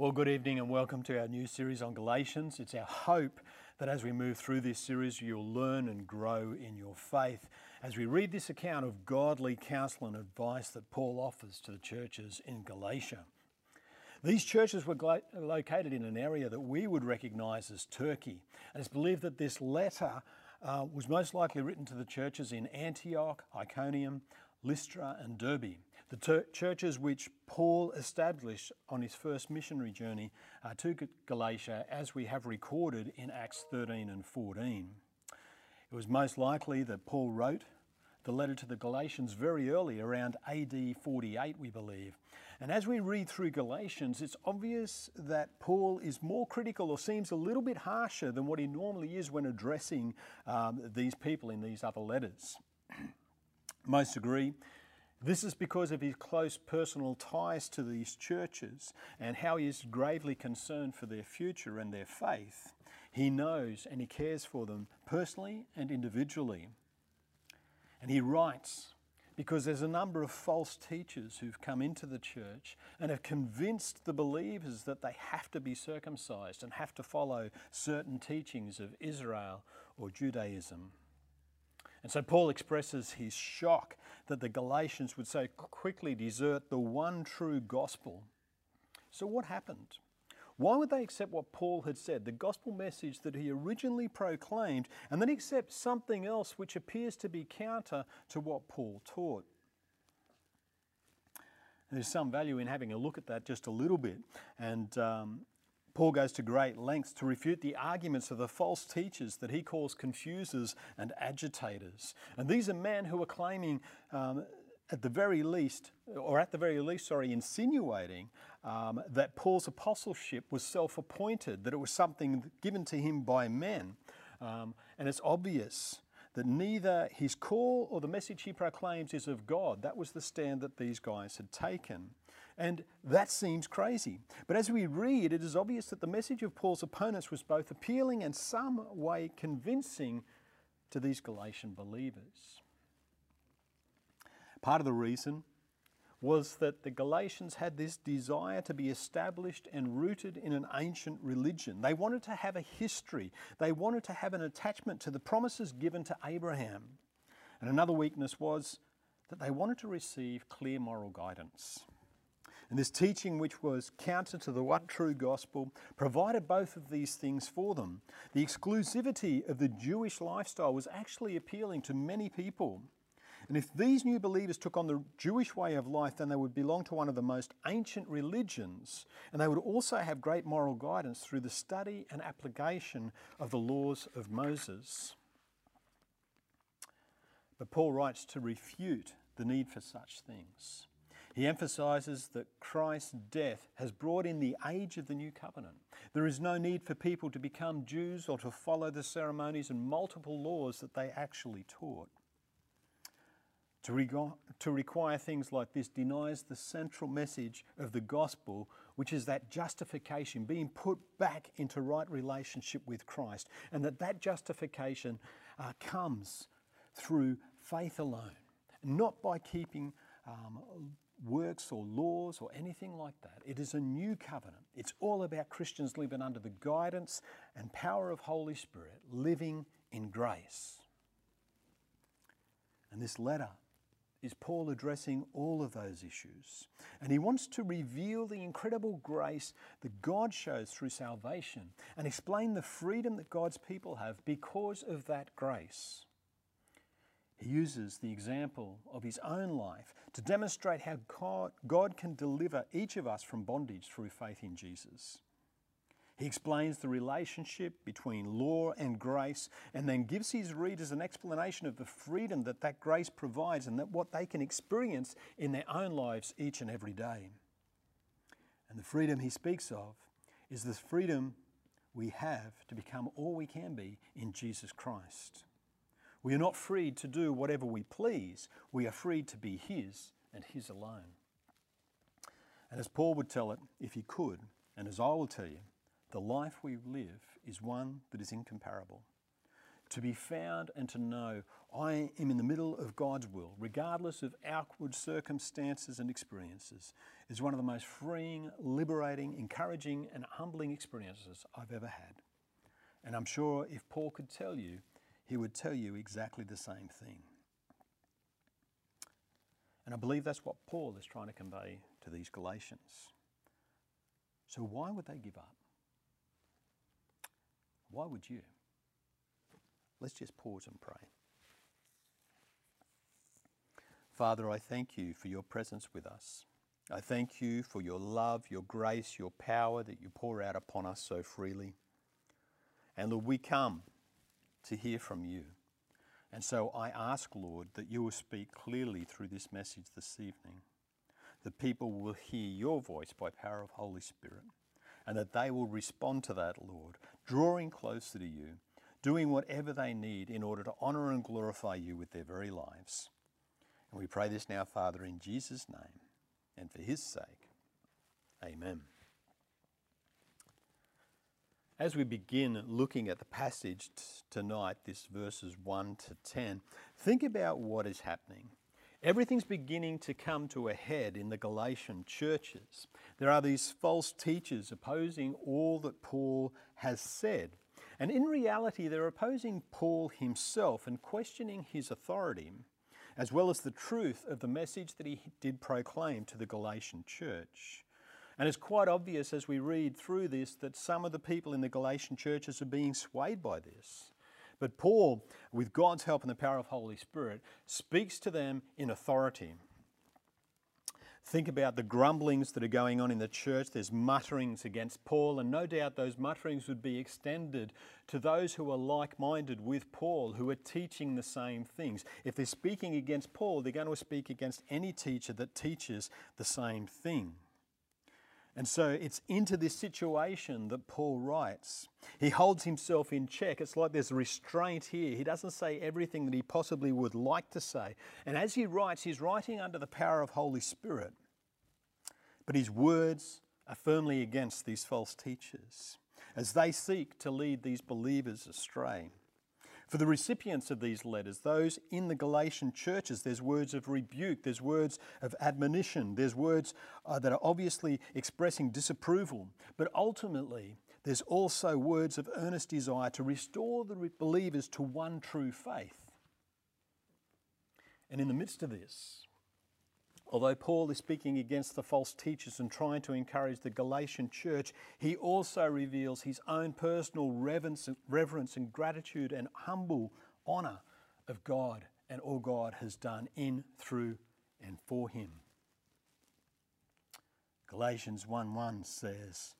Well, good evening and welcome to our new series on Galatians. It's our hope that as we move through this series, you'll learn and grow in your faith as we read this account of godly counsel and advice that Paul offers to the churches in Galatia. These churches were located in an area that we would recognize as Turkey, and it's believed that this letter uh, was most likely written to the churches in Antioch, Iconium, Lystra, and Derbe, the ter- churches which Paul established on his first missionary journey uh, to Galatia, as we have recorded in Acts 13 and 14. It was most likely that Paul wrote the letter to the Galatians very early, around AD 48, we believe. And as we read through Galatians, it's obvious that Paul is more critical or seems a little bit harsher than what he normally is when addressing um, these people in these other letters. Most agree. This is because of his close personal ties to these churches and how he is gravely concerned for their future and their faith. He knows and he cares for them personally and individually. And he writes because there's a number of false teachers who've come into the church and have convinced the believers that they have to be circumcised and have to follow certain teachings of Israel or Judaism. And so Paul expresses his shock that the Galatians would so quickly desert the one true gospel. So, what happened? Why would they accept what Paul had said, the gospel message that he originally proclaimed, and then accept something else which appears to be counter to what Paul taught? There's some value in having a look at that just a little bit. And um, Paul goes to great lengths to refute the arguments of the false teachers that he calls confusers and agitators. And these are men who are claiming, um, at the very least, or at the very least, sorry, insinuating um, that Paul's apostleship was self appointed, that it was something given to him by men. Um, and it's obvious that neither his call or the message he proclaims is of God. That was the stand that these guys had taken. And that seems crazy. But as we read, it is obvious that the message of Paul's opponents was both appealing and some way convincing to these Galatian believers. Part of the reason was that the Galatians had this desire to be established and rooted in an ancient religion. They wanted to have a history, they wanted to have an attachment to the promises given to Abraham. And another weakness was that they wanted to receive clear moral guidance. And this teaching, which was counter to the one true gospel, provided both of these things for them. The exclusivity of the Jewish lifestyle was actually appealing to many people. And if these new believers took on the Jewish way of life, then they would belong to one of the most ancient religions, and they would also have great moral guidance through the study and application of the laws of Moses. But Paul writes to refute the need for such things. He emphasizes that Christ's death has brought in the age of the new covenant. There is no need for people to become Jews or to follow the ceremonies and multiple laws that they actually taught. To, to require things like this denies the central message of the gospel, which is that justification, being put back into right relationship with Christ, and that that justification uh, comes through faith alone, not by keeping um, works or laws or anything like that. It is a new covenant. It's all about Christians living under the guidance and power of Holy Spirit, living in grace. And this letter is Paul addressing all of those issues. And he wants to reveal the incredible grace that God shows through salvation and explain the freedom that God's people have because of that grace. He uses the example of his own life to demonstrate how God, can deliver each of us from bondage through faith in Jesus. He explains the relationship between law and grace and then gives his readers an explanation of the freedom that that grace provides and that what they can experience in their own lives each and every day. And the freedom he speaks of is the freedom we have to become all we can be in Jesus Christ. We are not freed to do whatever we please. We are freed to be His and His alone. And as Paul would tell it, if he could, and as I will tell you, the life we live is one that is incomparable. to be found and to know I am in the middle of God's will, regardless of outward circumstances and experiences, is one of the most freeing, liberating, encouraging, and humbling experiences I've ever had. And I'm sure if Paul could tell you, he would tell you exactly the same thing. And I believe that's what Paul is trying to convey to these Galatians. So, why would they give up? Why would you? Let's just pause and pray. Father, I thank you for your presence with us. I thank you for your love, your grace, your power that you pour out upon us so freely. And Lord, we come to hear from you. And so I ask, Lord, that you will speak clearly through this message this evening. That people will hear your voice by power of Holy Spirit. And that they will respond to that, Lord, drawing closer to you, doing whatever they need in order to honour and glorify you with their very lives. And we pray this now, Father, in Jesus' name and for his sake. Amen. As we begin looking at the passage t- tonight, this verses 1 to 10, think about what is happening. Everything's beginning to come to a head in the Galatian churches. There are these false teachers opposing all that Paul has said. And in reality, they're opposing Paul himself and questioning his authority, as well as the truth of the message that he did proclaim to the Galatian church. And it's quite obvious as we read through this that some of the people in the Galatian churches are being swayed by this. But Paul, with God's help and the power of the Holy Spirit, speaks to them in authority. Think about the grumblings that are going on in the church. There's mutterings against Paul, and no doubt those mutterings would be extended to those who are like minded with Paul, who are teaching the same things. If they're speaking against Paul, they're going to speak against any teacher that teaches the same thing. And so it's into this situation that Paul writes. He holds himself in check. It's like there's restraint here. He doesn't say everything that he possibly would like to say. And as he writes, he's writing under the power of Holy Spirit. But his words are firmly against these false teachers as they seek to lead these believers astray. For the recipients of these letters, those in the Galatian churches, there's words of rebuke, there's words of admonition, there's words uh, that are obviously expressing disapproval, but ultimately, there's also words of earnest desire to restore the believers to one true faith. And in the midst of this, Although Paul is speaking against the false teachers and trying to encourage the Galatian church, he also reveals his own personal reverence, and gratitude and humble honour of God and all God has done in, through, and for him. Galatians 1 1 says,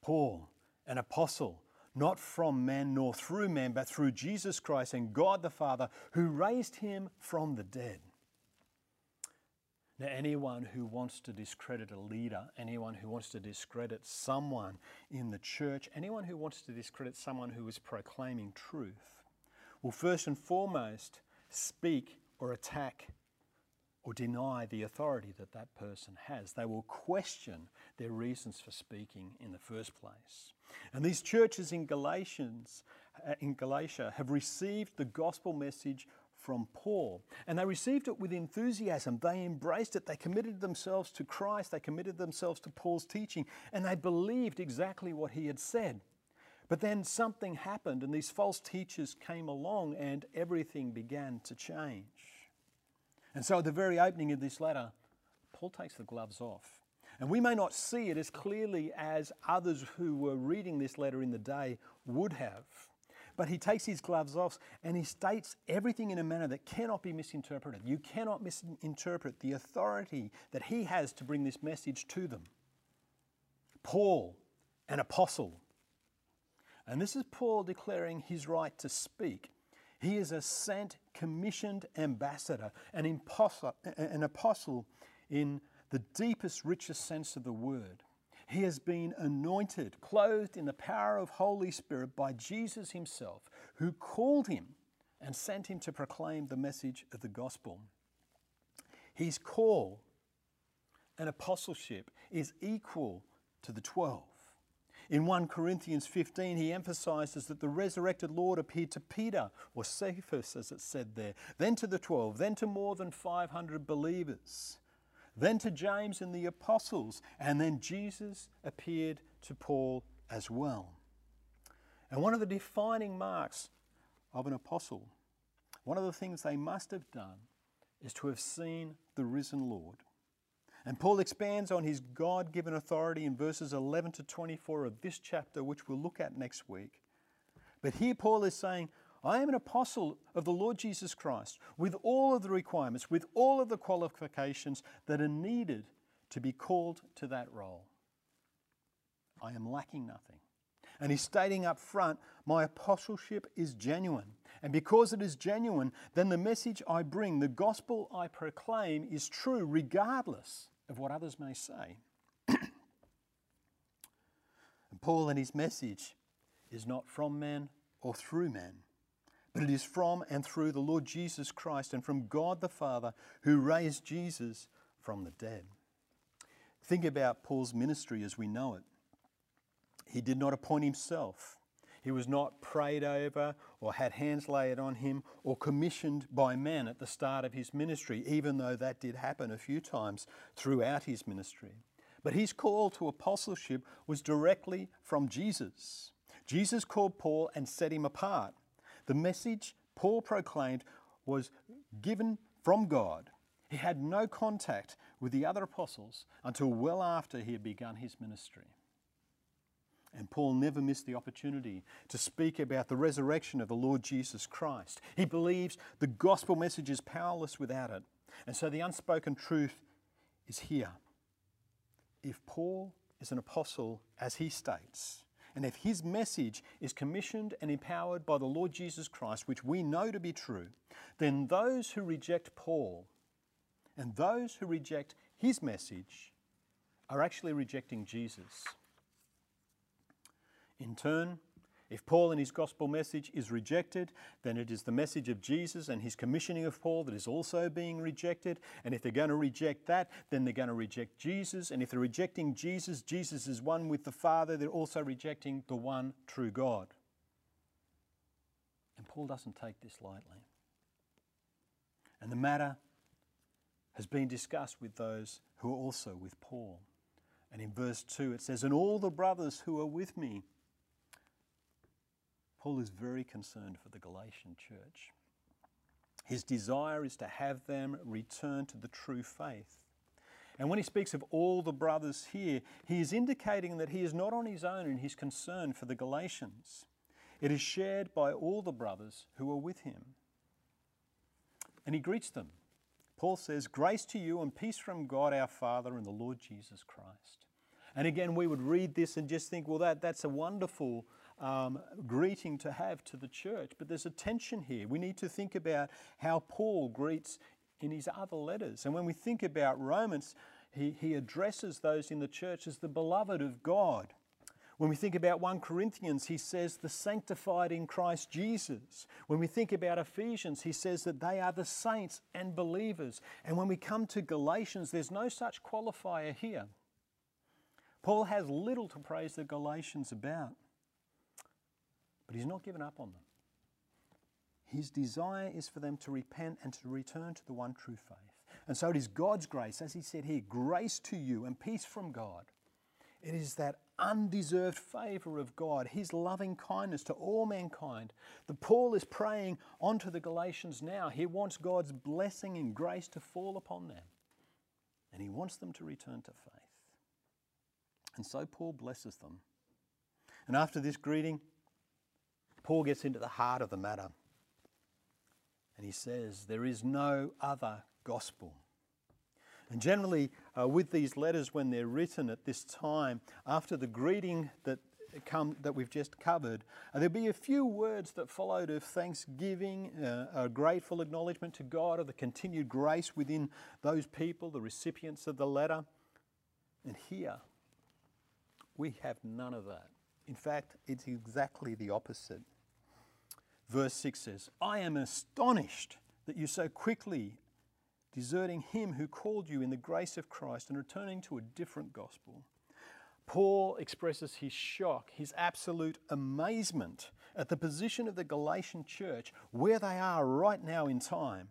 Paul, an apostle, not from man nor through man, but through Jesus Christ and God the Father, who raised him from the dead now, anyone who wants to discredit a leader, anyone who wants to discredit someone in the church, anyone who wants to discredit someone who is proclaiming truth, will first and foremost speak or attack or deny the authority that that person has. They will question their reasons for speaking in the first place. And these churches in Galatians uh, in Galatia have received the gospel message from Paul. And they received it with enthusiasm. They embraced it. They committed themselves to Christ. They committed themselves to Paul's teaching. And they believed exactly what he had said. But then something happened, and these false teachers came along, and everything began to change. And so, at the very opening of this letter, Paul takes the gloves off. And we may not see it as clearly as others who were reading this letter in the day would have. But he takes his gloves off and he states everything in a manner that cannot be misinterpreted. You cannot misinterpret the authority that he has to bring this message to them. Paul, an apostle. And this is Paul declaring his right to speak. He is a sent, commissioned ambassador, an, imposter, an apostle in the deepest, richest sense of the word. He has been anointed, clothed in the power of Holy Spirit by Jesus himself, who called him and sent him to proclaim the message of the gospel. His call and apostleship is equal to the 12. In 1 Corinthians 15, he emphasizes that the resurrected Lord appeared to Peter, or Cephas as it said there, then to the 12, then to more than 500 believers, then to James and the apostles, and then Jesus appeared to Paul as well. And one of the defining marks of an apostle, one of the things they must have done, is to have seen the risen Lord. And Paul expands on his God given authority in verses 11 to 24 of this chapter, which we'll look at next week. But here Paul is saying, I am an apostle of the Lord Jesus Christ with all of the requirements, with all of the qualifications that are needed to be called to that role. I am lacking nothing. And he's stating up front, my apostleship is genuine. And because it is genuine, then the message I bring, the gospel I proclaim, is true regardless of what others may say. and Paul and his message is not from men or through men, but it is from and through the Lord Jesus Christ and from God the Father who raised Jesus from the dead. Think about Paul's ministry as we know it. He did not appoint himself. He was not prayed over or had hands laid on him or commissioned by men at the start of his ministry, even though that did happen a few times throughout his ministry. But his call to apostleship was directly from Jesus. Jesus called Paul and set him apart. The message Paul proclaimed was given from God. He had no contact with the other apostles until well after he had begun his ministry. And Paul never missed the opportunity to speak about the resurrection of the Lord Jesus Christ. He believes the gospel message is powerless without it. And so the unspoken truth is here. If Paul is an apostle, as he states, and if his message is commissioned and empowered by the Lord Jesus Christ, which we know to be true, then those who reject Paul and those who reject his message are actually rejecting Jesus. In turn, if Paul and his gospel message is rejected, then it is the message of Jesus and his commissioning of Paul that is also being rejected. And if they're going to reject that, then they're going to reject Jesus. And if they're rejecting Jesus, Jesus is one with the Father, they're also rejecting the one true God. And Paul doesn't take this lightly. And the matter has been discussed with those who are also with Paul. And in verse 2 it says, And all the brothers who are with me, Paul is very concerned for the Galatian church. His desire is to have them return to the true faith. And when he speaks of all the brothers here, he is indicating that he is not on his own in his concern for the Galatians. It is shared by all the brothers who are with him. And he greets them. Paul says, Grace to you and peace from God our Father and the Lord Jesus Christ. And again, we would read this and just think, well, that, that's a wonderful um, greeting to have to the church. But there's a tension here. We need to think about how Paul greets in his other letters. And when we think about Romans, he, he addresses those in the church as the beloved of God. When we think about 1 Corinthians, he says the sanctified in Christ Jesus. When we think about Ephesians, he says that they are the saints and believers. And when we come to Galatians, there's no such qualifier here. Paul has little to praise the Galatians about. But he's not given up on them. His desire is for them to repent and to return to the one true faith. And so it is God's grace, as he said here, grace to you and peace from God. It is that undeserved favour of God, his loving kindness to all mankind, The Paul is praying onto the Galatians now. He wants God's blessing and grace to fall upon them. And he wants them to return to faith. And so Paul blesses them. And after this greeting, Paul gets into the heart of the matter. And he says, There is no other gospel. And generally, uh, with these letters, when they're written at this time, after the greeting that come that we've just covered, uh, there'll be a few words that followed of thanksgiving, uh, a grateful acknowledgement to God of the continued grace within those people, the recipients of the letter. And here, we have none of that. In fact, it's exactly the opposite. Verse 6 says, I am astonished that you so quickly, deserting him who called you in the grace of Christ and returning to a different gospel. Paul expresses his shock, his absolute amazement at the position of the Galatian church where they are right now in time.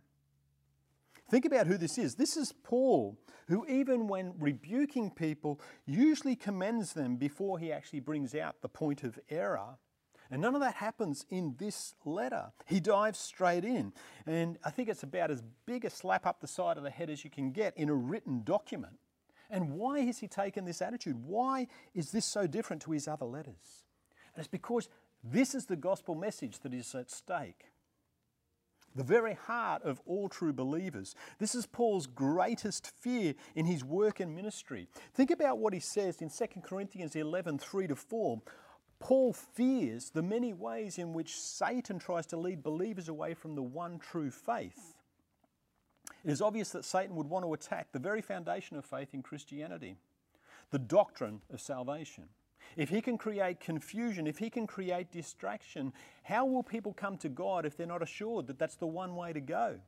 Think about who this is. This is Paul, who, even when rebuking people, usually commends them before he actually brings out the point of error. And none of that happens in this letter. He dives straight in. And I think it's about as big a slap up the side of the head as you can get in a written document. And why has he taken this attitude? Why is this so different to his other letters? And it's because this is the gospel message that is at stake. The very heart of all true believers. This is Paul's greatest fear in his work and ministry. Think about what he says in 2 Corinthians 11 3 to 4. Paul fears the many ways in which Satan tries to lead believers away from the one true faith. It is obvious that Satan would want to attack the very foundation of faith in Christianity, the doctrine of salvation. If he can create confusion, if he can create distraction, how will people come to God if they're not assured that that's the one way to go?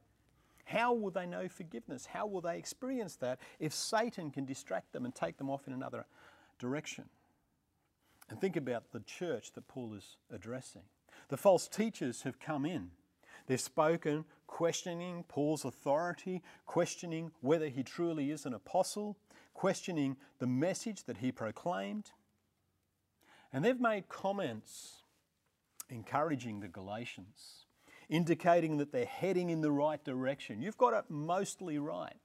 How will they know forgiveness? How will they experience that if Satan can distract them and take them off in another direction? And think about the church that Paul is addressing. The false teachers have come in. They've spoken, questioning Paul's authority, questioning whether he truly is an apostle, questioning the message that he proclaimed. And they've made comments encouraging the Galatians, indicating that they're heading in the right direction. You've got it mostly right.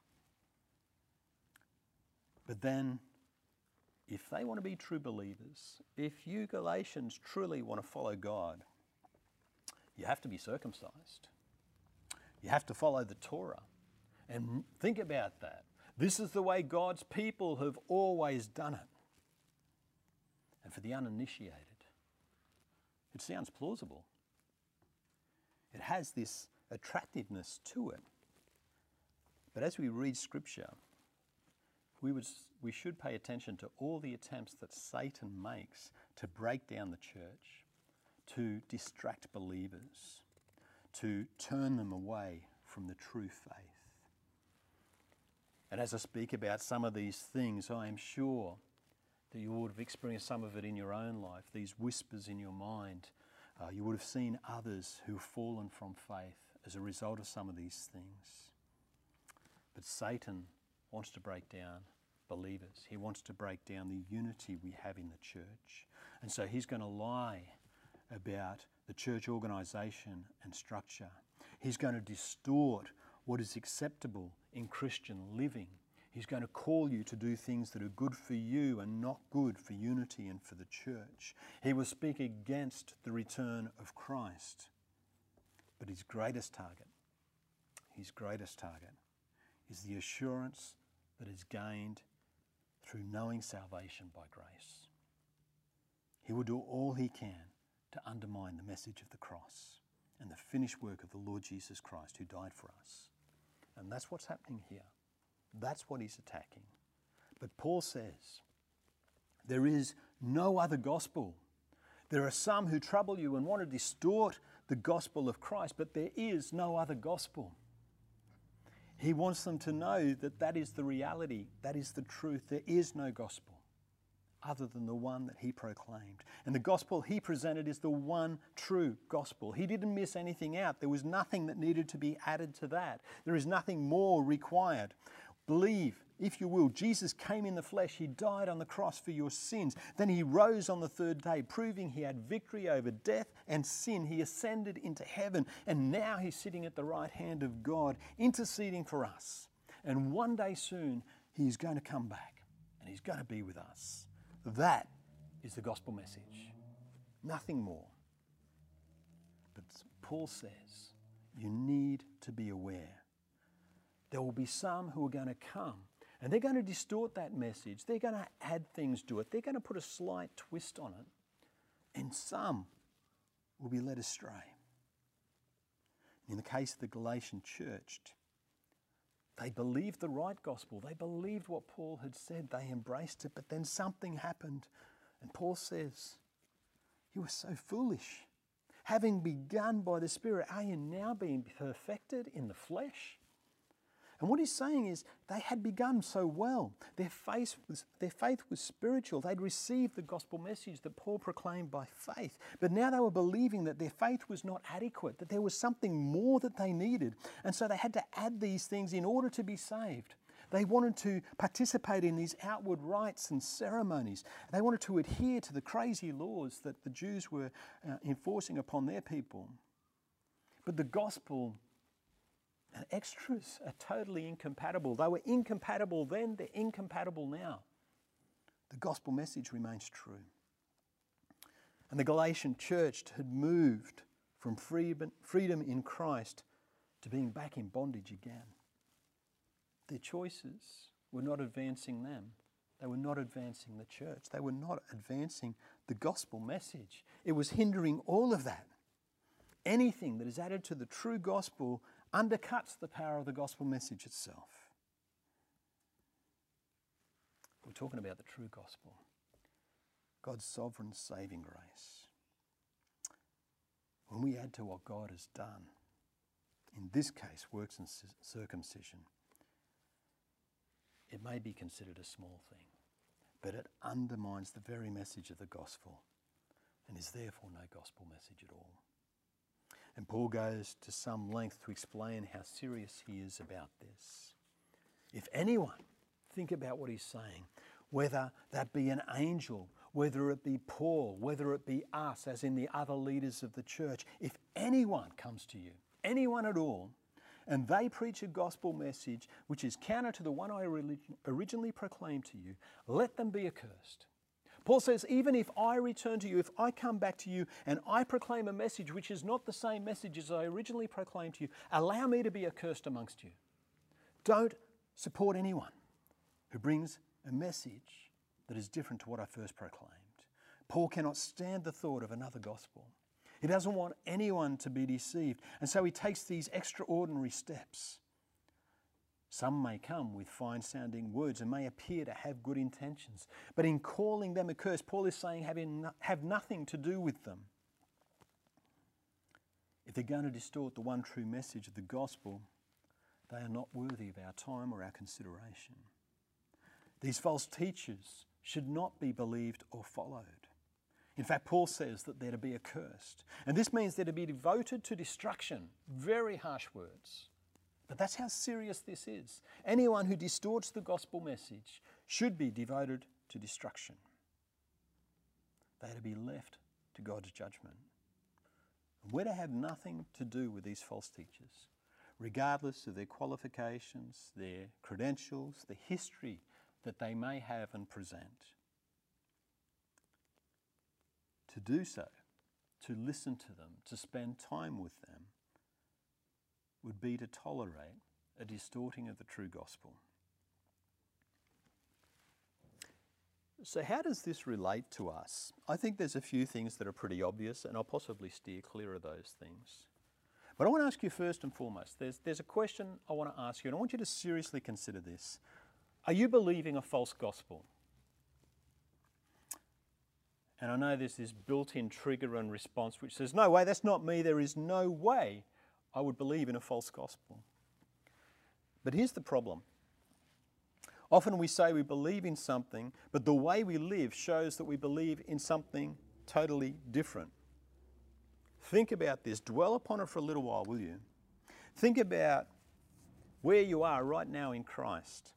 But then if they want to be true believers, if you Galatians truly want to follow God, you have to be circumcised. You have to follow the Torah. And think about that. This is the way God's people have always done it. And for the uninitiated, it sounds plausible. It has this attractiveness to it. But as we read Scripture, we, would, we should pay attention to all the attempts that Satan makes to break down the church, to distract believers, to turn them away from the true faith. And as I speak about some of these things, I am sure that you would have experienced some of it in your own life, these whispers in your mind. Uh, you would have seen others who have fallen from faith as a result of some of these things. But Satan wants to break down believers. He wants to break down the unity we have in the church. And so he's going to lie about the church organisation and structure. He's going to distort what is acceptable in Christian living. He's going to call you to do things that are good for you and not good for unity and for the church. He will speak against the return of Christ. But his greatest target, his greatest target, is the assurance that is gained through knowing salvation by grace. He will do all he can to undermine the message of the cross and the finished work of the Lord Jesus Christ who died for us. And that's what's happening here. That's what he's attacking. But Paul says, there is no other gospel. There are some who trouble you and want to distort the gospel of Christ, but there is no other gospel. He wants them to know that that is the reality, that is the truth. There is no gospel other than the one that he proclaimed. And the gospel he presented is the one true gospel. He didn't miss anything out. There was nothing that needed to be added to that. There is nothing more required. Believe, if you will, Jesus came in the flesh. He died on the cross for your sins. Then he rose on the third day, proving he had victory over death and sin. He ascended into heaven, and now he's sitting at the right hand of God, interceding for us. And one day soon, he's going to come back and he's going to be with us. That is the gospel message. Nothing more. But Paul says you need to be aware there will be some who are going to come and they're going to distort that message. They're going to add things to it. They're going to put a slight twist on it. And some will be led astray. In the case of the Galatian church, they believed the right gospel. They believed what Paul had said. They embraced it. But then something happened. And Paul says, You were so foolish. Having begun by the Spirit, are you now being perfected in the flesh? And what he's saying is they had begun so well. Their faith was, their faith was spiritual. They'd received the gospel message that Paul proclaimed by faith. But now they were believing that their faith was not adequate, that there was something more that they needed. And so they had to add these things in order to be saved. They wanted to participate in these outward rites and ceremonies. They wanted to adhere to the crazy laws that the Jews were uh, enforcing upon their people. But the gospel and extras are totally incompatible. They were incompatible then, they're incompatible now. The gospel message remains true. And the Galatian church had moved from freedom in Christ to being back in bondage again. Their choices were not advancing them. They were not advancing the church. They were not advancing the gospel message. It was hindering all of that. Anything that is added to the true gospel undercuts the power of the gospel message itself. We're talking about the true gospel, God's sovereign saving grace. When we add to what God has done, in this case, works and circumcision, it may be considered a small thing, but it undermines the very message of the gospel and is therefore no gospel message at all. And Paul goes to some length to explain how serious he is about this. If anyone, think about what he's saying, whether that be an angel, whether it be Paul, whether it be us, as in the other leaders of the church, if anyone comes to you, anyone at all, and they preach a gospel message which is counter to the one I originally proclaimed to you, let them be accursed. Paul says, even if I return to you, if I come back to you and I proclaim a message which is not the same message as I originally proclaimed to you, allow me to be accursed amongst you. Don't support anyone who brings a message that is different to what I first proclaimed. Paul cannot stand the thought of another gospel. He doesn't want anyone to be deceived. And so he takes these extraordinary steps. Some may come with fine sounding words and may appear to have good intentions. But in calling them a curse, Paul is saying have, have nothing to do with them. If they're going to distort the one true message of the gospel, they are not worthy of our time or our consideration. These false teachers should not be believed or followed. In fact, Paul says that they're to be accursed. And this means they're to be devoted to destruction. Very harsh words. But that's how serious this is. Anyone who distorts the gospel message should be devoted to destruction. They are to be left to God's judgment. We're to have nothing to do with these false teachers, regardless of their qualifications, their credentials, the history that they may have and present. To do so, to listen to them, to spend time with them, would be to tolerate a distorting of the true gospel. So, how does this relate to us? I think there's a few things that are pretty obvious, and I'll possibly steer clear of those things. But I want to ask you first and foremost there's, there's a question I want to ask you, and I want you to seriously consider this. Are you believing a false gospel? And I know there's this built in trigger and response which says, No way, that's not me. There is no way I would believe in a false gospel. But here's the problem. Often we say we believe in something, but the way we live shows that we believe in something totally different. Think about this. Dwell upon it for a little while, will you? Think about where you are right now in Christ.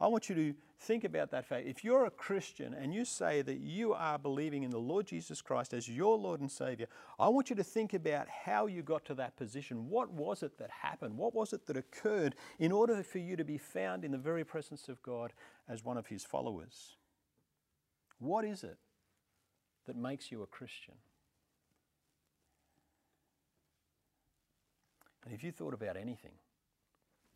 I want you to think about that fact. If you're a Christian and you say that you are believing in the Lord Jesus Christ as your Lord and Savior, I want you to think about how you got to that position. What was it that happened? What was it that occurred in order for you to be found in the very presence of God as one of His followers? What is it that makes you a Christian? And if you thought about anything,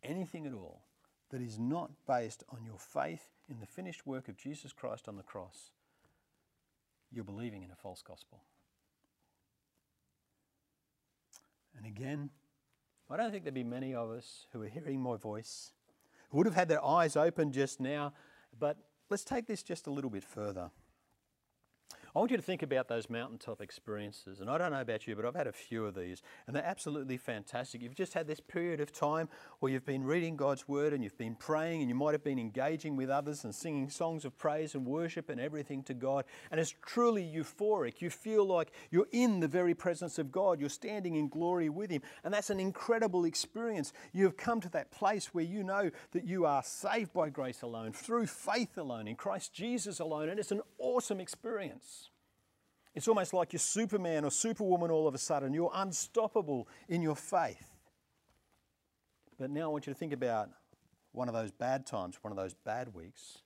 anything at all, that is not based on your faith in the finished work of Jesus Christ on the cross, you're believing in a false gospel. And again, I don't think there'd be many of us who are hearing my voice who would have had their eyes open just now, but let's take this just a little bit further. I want you to think about those mountaintop experiences. And I don't know about you, but I've had a few of these, and they're absolutely fantastic. You've just had this period of time where you've been reading God's Word and you've been praying, and you might have been engaging with others and singing songs of praise and worship and everything to God. And it's truly euphoric. You feel like you're in the very presence of God, you're standing in glory with Him. And that's an incredible experience. You have come to that place where you know that you are saved by grace alone, through faith alone, in Christ Jesus alone. And it's an awesome experience. It's almost like you're Superman or Superwoman all of a sudden. You're unstoppable in your faith. But now I want you to think about one of those bad times, one of those bad weeks,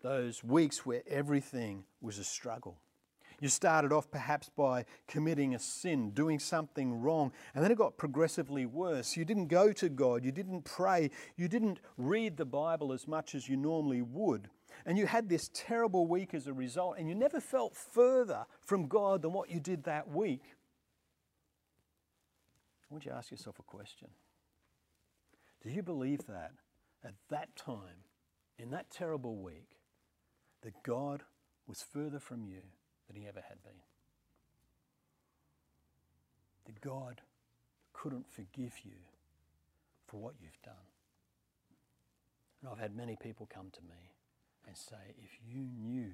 those weeks where everything was a struggle. You started off perhaps by committing a sin, doing something wrong, and then it got progressively worse. You didn't go to God, you didn't pray, you didn't read the Bible as much as you normally would. And you had this terrible week as a result, and you never felt further from God than what you did that week. I want you to ask yourself a question. Do you believe that at that time, in that terrible week, that God was further from you than he ever had been? That God couldn't forgive you for what you've done? And I've had many people come to me and say, if you knew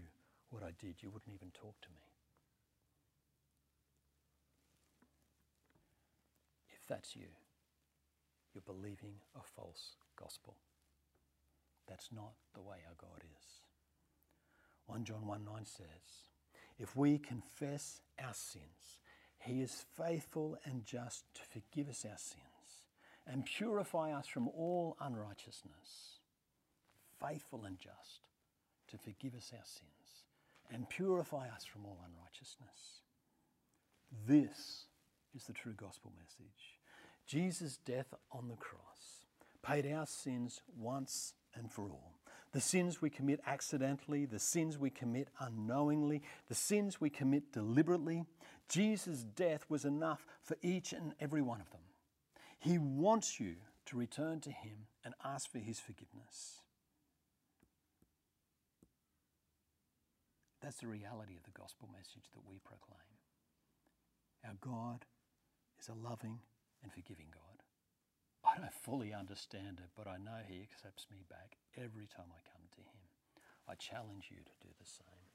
what I did, you wouldn't even talk to me. If that's you, you're believing a false gospel. That's not the way our God is. 1 John 1 9 says, If we confess our sins, he is faithful and just to forgive us our sins and purify us from all unrighteousness. Faithful and just to forgive us our sins and purify us from all unrighteousness. This is the true gospel message. Jesus' death on the cross paid our sins once and for all. The sins we commit accidentally, the sins we commit unknowingly, the sins we commit deliberately. Jesus' death was enough for each and every one of them. He wants you to return to Him and ask for His forgiveness. That's the reality of the gospel message that we proclaim. Our God is a loving and forgiving God. I don't fully understand it, but I know He accepts me back every time I come to Him. I challenge you to do the same.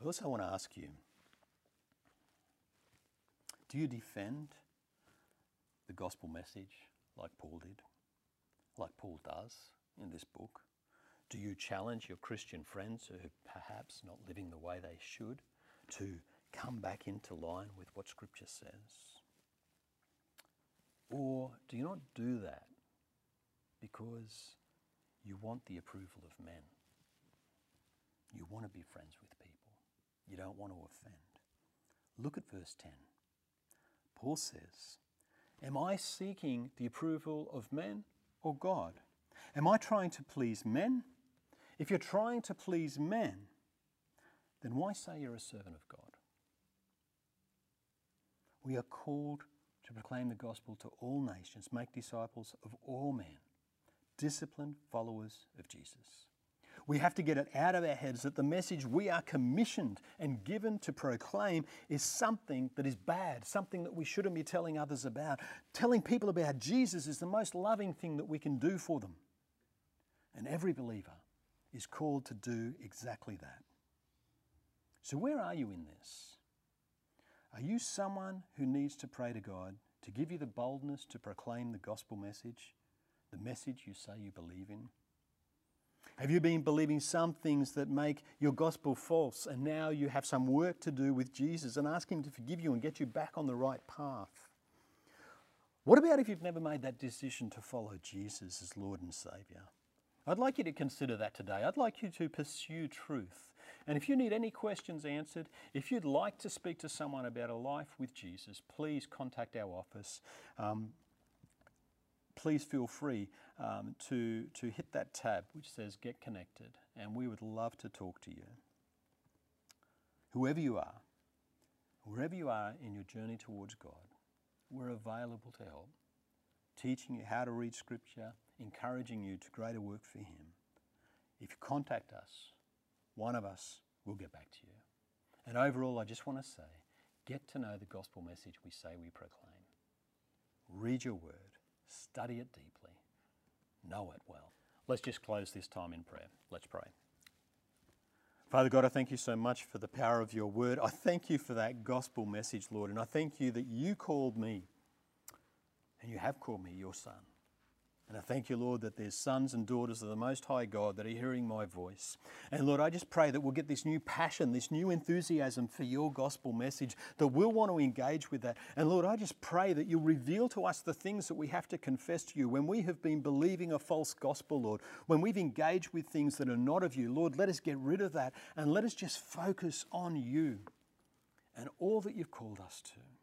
I also want to ask you do you defend the gospel message like Paul did, like Paul does in this book? Do you challenge your Christian friends who are perhaps not living the way they should to come back into line with what Scripture says? Or do you not do that because you want the approval of men? You want to be friends with people. You don't want to offend. Look at verse 10. Paul says, Am I seeking the approval of men or God? Am I trying to please men if you're trying to please men, then why say you're a servant of God? We are called to proclaim the gospel to all nations, make disciples of all men, disciplined followers of Jesus. We have to get it out of our heads that the message we are commissioned and given to proclaim is something that is bad, something that we shouldn't be telling others about. Telling people about Jesus is the most loving thing that we can do for them. And every believer is called to do exactly that. So, where are you in this? Are you someone who needs to pray to God to give you the boldness to proclaim the gospel message, the message you say you believe in? Have you been believing some things that make your gospel false and now you have some work to do with Jesus and ask Him to forgive you and get you back on the right path? What about if you've never made that decision to follow Jesus as Lord and Saviour? I'd like you to consider that today. I'd like you to pursue truth. And if you need any questions answered, if you'd like to speak to someone about a life with Jesus, please contact our office. Um, please feel free um, to, to hit that tab which says Get Connected, and we would love to talk to you. Whoever you are, wherever you are in your journey towards God, we're available to help, teaching you how to read Scripture encouraging you to greater work for Him. If you contact us, one of us will get back to you. And overall, I just want to say get to know the gospel message we say we proclaim. Read your word, study it deeply, know it well. Let's just close this time in prayer. Let's pray. Father God, I thank you so much for the power of your word. I thank you for that gospel message, Lord, and I thank you that you called me, and you have called me your son. And I thank you, Lord, that there's sons and daughters of the Most High God that are hearing my voice. And Lord, I just pray that we'll get this new passion, this new enthusiasm for your gospel message, that we'll want to engage with that. And Lord, I just pray that you'll reveal to us the things that we have to confess to you when we have been believing a false gospel, Lord, when we've engaged with things that are not of you. Lord, let us get rid of that and let us just focus on you and all that you've called us to.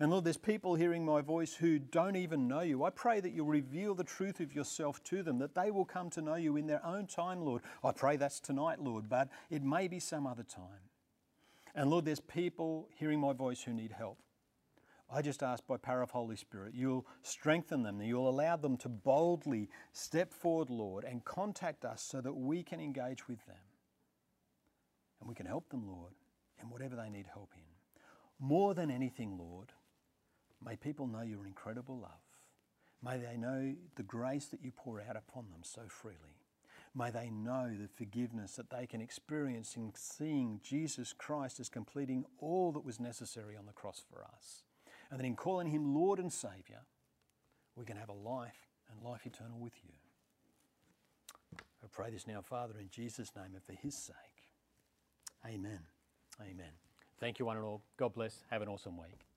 And Lord, there's people hearing my voice who don't even know you. I pray that you'll reveal the truth of yourself to them, that they will come to know you in their own time, Lord. I pray that's tonight, Lord, but it may be some other time. And Lord, there's people hearing my voice who need help. I just ask by power of Holy Spirit, you'll strengthen them, that you'll allow them to boldly step forward, Lord, and contact us so that we can engage with them. And we can help them, Lord, in whatever they need help in. More than anything, Lord, May people know your incredible love. May they know the grace that you pour out upon them so freely. May they know the forgiveness that they can experience in seeing Jesus Christ as completing all that was necessary on the cross for us. And that in calling him Lord and Saviour, we can have a life and life eternal with you. I pray this now, Father, in Jesus' name and for his sake. Amen. Amen. Thank you, one and all. God bless. Have an awesome week.